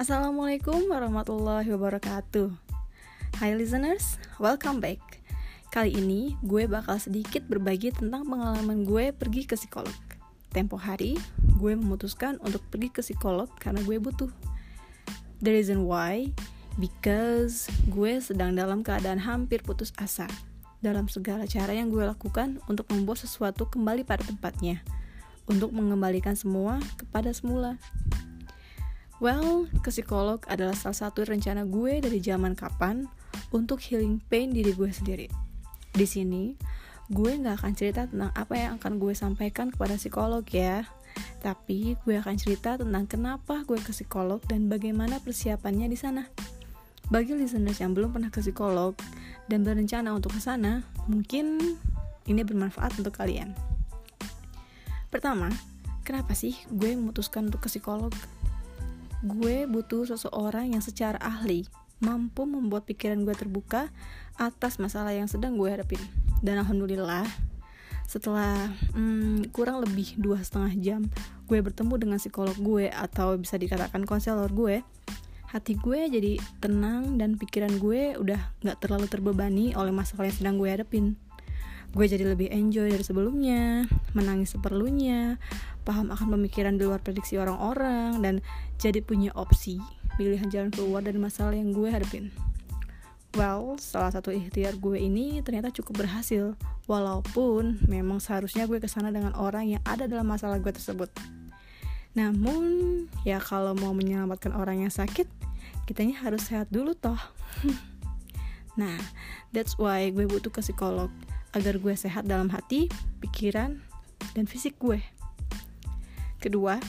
Assalamualaikum warahmatullahi wabarakatuh. Hai listeners, welcome back. Kali ini gue bakal sedikit berbagi tentang pengalaman gue pergi ke psikolog. Tempo hari, gue memutuskan untuk pergi ke psikolog karena gue butuh. The reason why, because gue sedang dalam keadaan hampir putus asa dalam segala cara yang gue lakukan untuk membuat sesuatu kembali pada tempatnya, untuk mengembalikan semua kepada semula. Well, ke psikolog adalah salah satu rencana gue dari zaman kapan untuk healing pain diri gue sendiri. Di sini, gue nggak akan cerita tentang apa yang akan gue sampaikan kepada psikolog ya. Tapi gue akan cerita tentang kenapa gue ke psikolog dan bagaimana persiapannya di sana. Bagi listeners yang belum pernah ke psikolog dan berencana untuk ke sana, mungkin ini bermanfaat untuk kalian. Pertama, kenapa sih gue memutuskan untuk ke psikolog? Gue butuh seseorang yang secara ahli mampu membuat pikiran gue terbuka atas masalah yang sedang gue hadapin. Dan alhamdulillah, setelah hmm, kurang lebih dua setengah jam gue bertemu dengan psikolog gue atau bisa dikatakan konselor gue, hati gue jadi tenang dan pikiran gue udah gak terlalu terbebani oleh masalah yang sedang gue hadapin gue jadi lebih enjoy dari sebelumnya menangis seperlunya paham akan pemikiran di luar prediksi orang-orang dan jadi punya opsi pilihan jalan keluar dari masalah yang gue hadapin. Well, salah satu ikhtiar gue ini ternyata cukup berhasil Walaupun memang seharusnya gue ke sana dengan orang yang ada dalam masalah gue tersebut. Namun, ya kalau mau menyelamatkan orang yang sakit Kitanya harus sehat dulu toh. Nah, that's why gue butuh ke psikolog agar gue sehat dalam hati, pikiran, dan fisik gue. Kedua,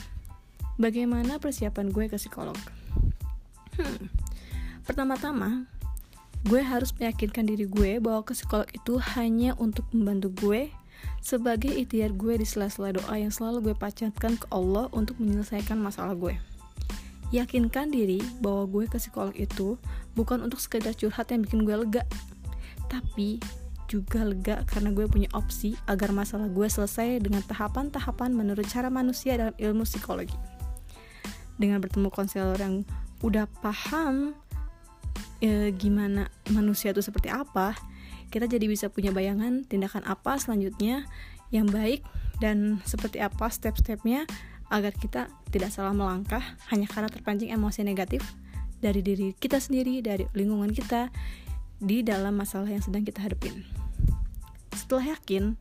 bagaimana persiapan gue ke psikolog? Hmm. Pertama-tama, gue harus meyakinkan diri gue bahwa ke psikolog itu hanya untuk membantu gue sebagai ikhtiar gue di sela-sela doa yang selalu gue pacatkan ke Allah untuk menyelesaikan masalah gue. Yakinkan diri bahwa gue ke psikolog itu bukan untuk sekedar curhat yang bikin gue lega, tapi juga lega karena gue punya opsi agar masalah gue selesai dengan tahapan-tahapan menurut cara manusia dalam ilmu psikologi. Dengan bertemu konselor yang udah paham e, gimana manusia itu seperti apa, kita jadi bisa punya bayangan tindakan apa selanjutnya yang baik dan seperti apa step-stepnya agar kita tidak salah melangkah hanya karena terpancing emosi negatif dari diri kita sendiri, dari lingkungan kita di dalam masalah yang sedang kita hadapin. Setelah yakin,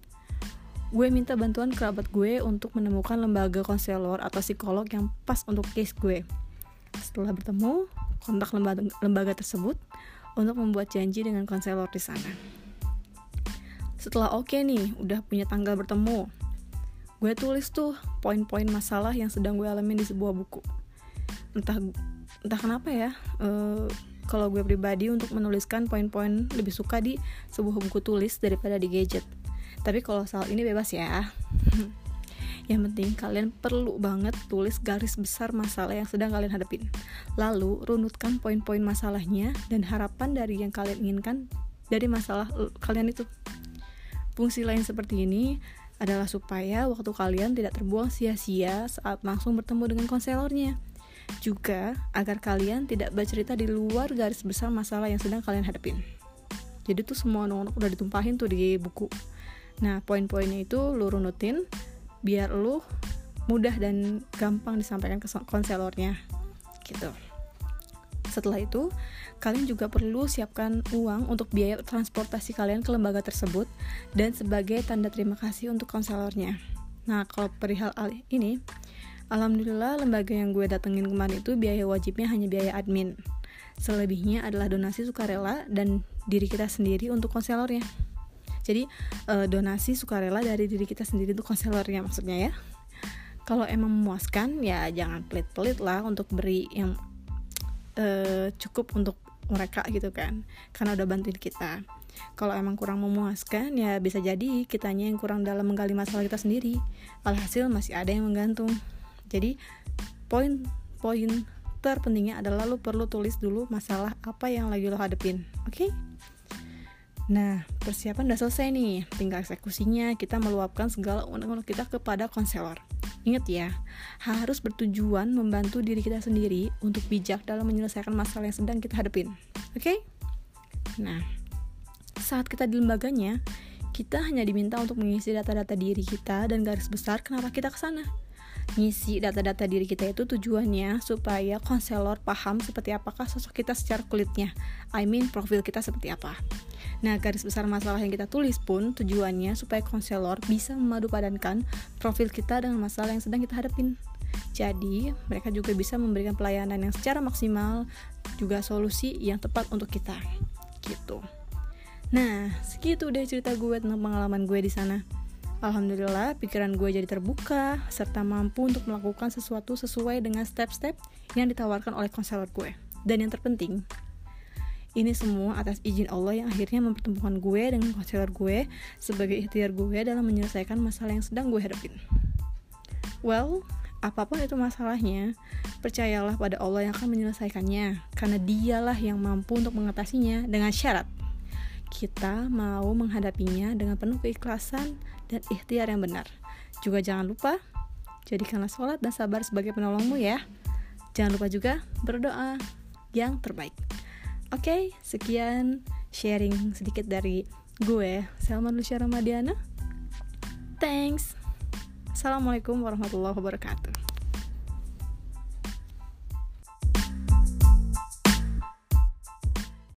gue minta bantuan kerabat gue untuk menemukan lembaga konselor atau psikolog yang pas untuk case gue. Setelah bertemu, kontak lembaga, lembaga tersebut untuk membuat janji dengan konselor di sana. Setelah oke okay nih, udah punya tanggal bertemu, gue tulis tuh poin-poin masalah yang sedang gue alami di sebuah buku. Entah entah kenapa ya, uh, kalau gue pribadi untuk menuliskan poin-poin lebih suka di sebuah buku tulis daripada di gadget. Tapi kalau soal ini bebas ya. Yang penting kalian perlu banget tulis garis besar masalah yang sedang kalian hadapin. Lalu runutkan poin-poin masalahnya dan harapan dari yang kalian inginkan dari masalah kalian itu. Fungsi lain seperti ini adalah supaya waktu kalian tidak terbuang sia-sia saat langsung bertemu dengan konselornya juga agar kalian tidak bercerita di luar garis besar masalah yang sedang kalian hadapin. Jadi tuh semua anak-anak udah ditumpahin tuh di buku. Nah, poin-poinnya itu lu runutin biar lu mudah dan gampang disampaikan ke konselornya. Gitu. Setelah itu, kalian juga perlu siapkan uang untuk biaya transportasi kalian ke lembaga tersebut dan sebagai tanda terima kasih untuk konselornya. Nah, kalau perihal ini, Alhamdulillah lembaga yang gue datengin kemarin itu biaya wajibnya hanya biaya admin. Selebihnya adalah donasi sukarela dan diri kita sendiri untuk konselornya. Jadi uh, donasi sukarela dari diri kita sendiri untuk konselornya maksudnya ya. Kalau emang memuaskan ya jangan pelit-pelit lah untuk beri yang uh, cukup untuk mereka gitu kan karena udah bantuin kita kalau emang kurang memuaskan ya bisa jadi kitanya yang kurang dalam menggali masalah kita sendiri alhasil masih ada yang menggantung jadi poin-poin terpentingnya adalah lo perlu tulis dulu masalah apa yang lagi lo hadepin oke okay? Nah, persiapan udah selesai nih. Tinggal eksekusinya, kita meluapkan segala unek-unek kita kepada konselor. Ingat ya, harus bertujuan membantu diri kita sendiri untuk bijak dalam menyelesaikan masalah yang sedang kita hadapin. Oke? Okay? Nah, saat kita di lembaganya, kita hanya diminta untuk mengisi data-data diri kita dan garis besar kenapa kita ke sana. Ngisi data-data diri kita itu tujuannya supaya konselor paham seperti apakah sosok kita secara kulitnya. I mean profil kita seperti apa. Nah, garis besar masalah yang kita tulis pun tujuannya supaya konselor bisa memadupadankan profil kita dengan masalah yang sedang kita hadapin. Jadi, mereka juga bisa memberikan pelayanan yang secara maksimal, juga solusi yang tepat untuk kita. Gitu. Nah, segitu deh cerita gue tentang pengalaman gue di sana. Alhamdulillah, pikiran gue jadi terbuka serta mampu untuk melakukan sesuatu sesuai dengan step-step yang ditawarkan oleh konselor gue. Dan yang terpenting, ini semua atas izin Allah yang akhirnya mempertemukan gue dengan konselor gue sebagai ikhtiar gue dalam menyelesaikan masalah yang sedang gue hadapin. Well, apa pun itu masalahnya, percayalah pada Allah yang akan menyelesaikannya, karena dialah yang mampu untuk mengatasinya dengan syarat kita mau menghadapinya dengan penuh keikhlasan dan ikhtiar yang benar. Juga jangan lupa, jadikanlah sholat dan sabar sebagai penolongmu ya. Jangan lupa juga berdoa yang terbaik. Oke, okay, sekian sharing sedikit dari gue, Selma Lucia Ramadiana. Thanks. Assalamualaikum warahmatullahi wabarakatuh.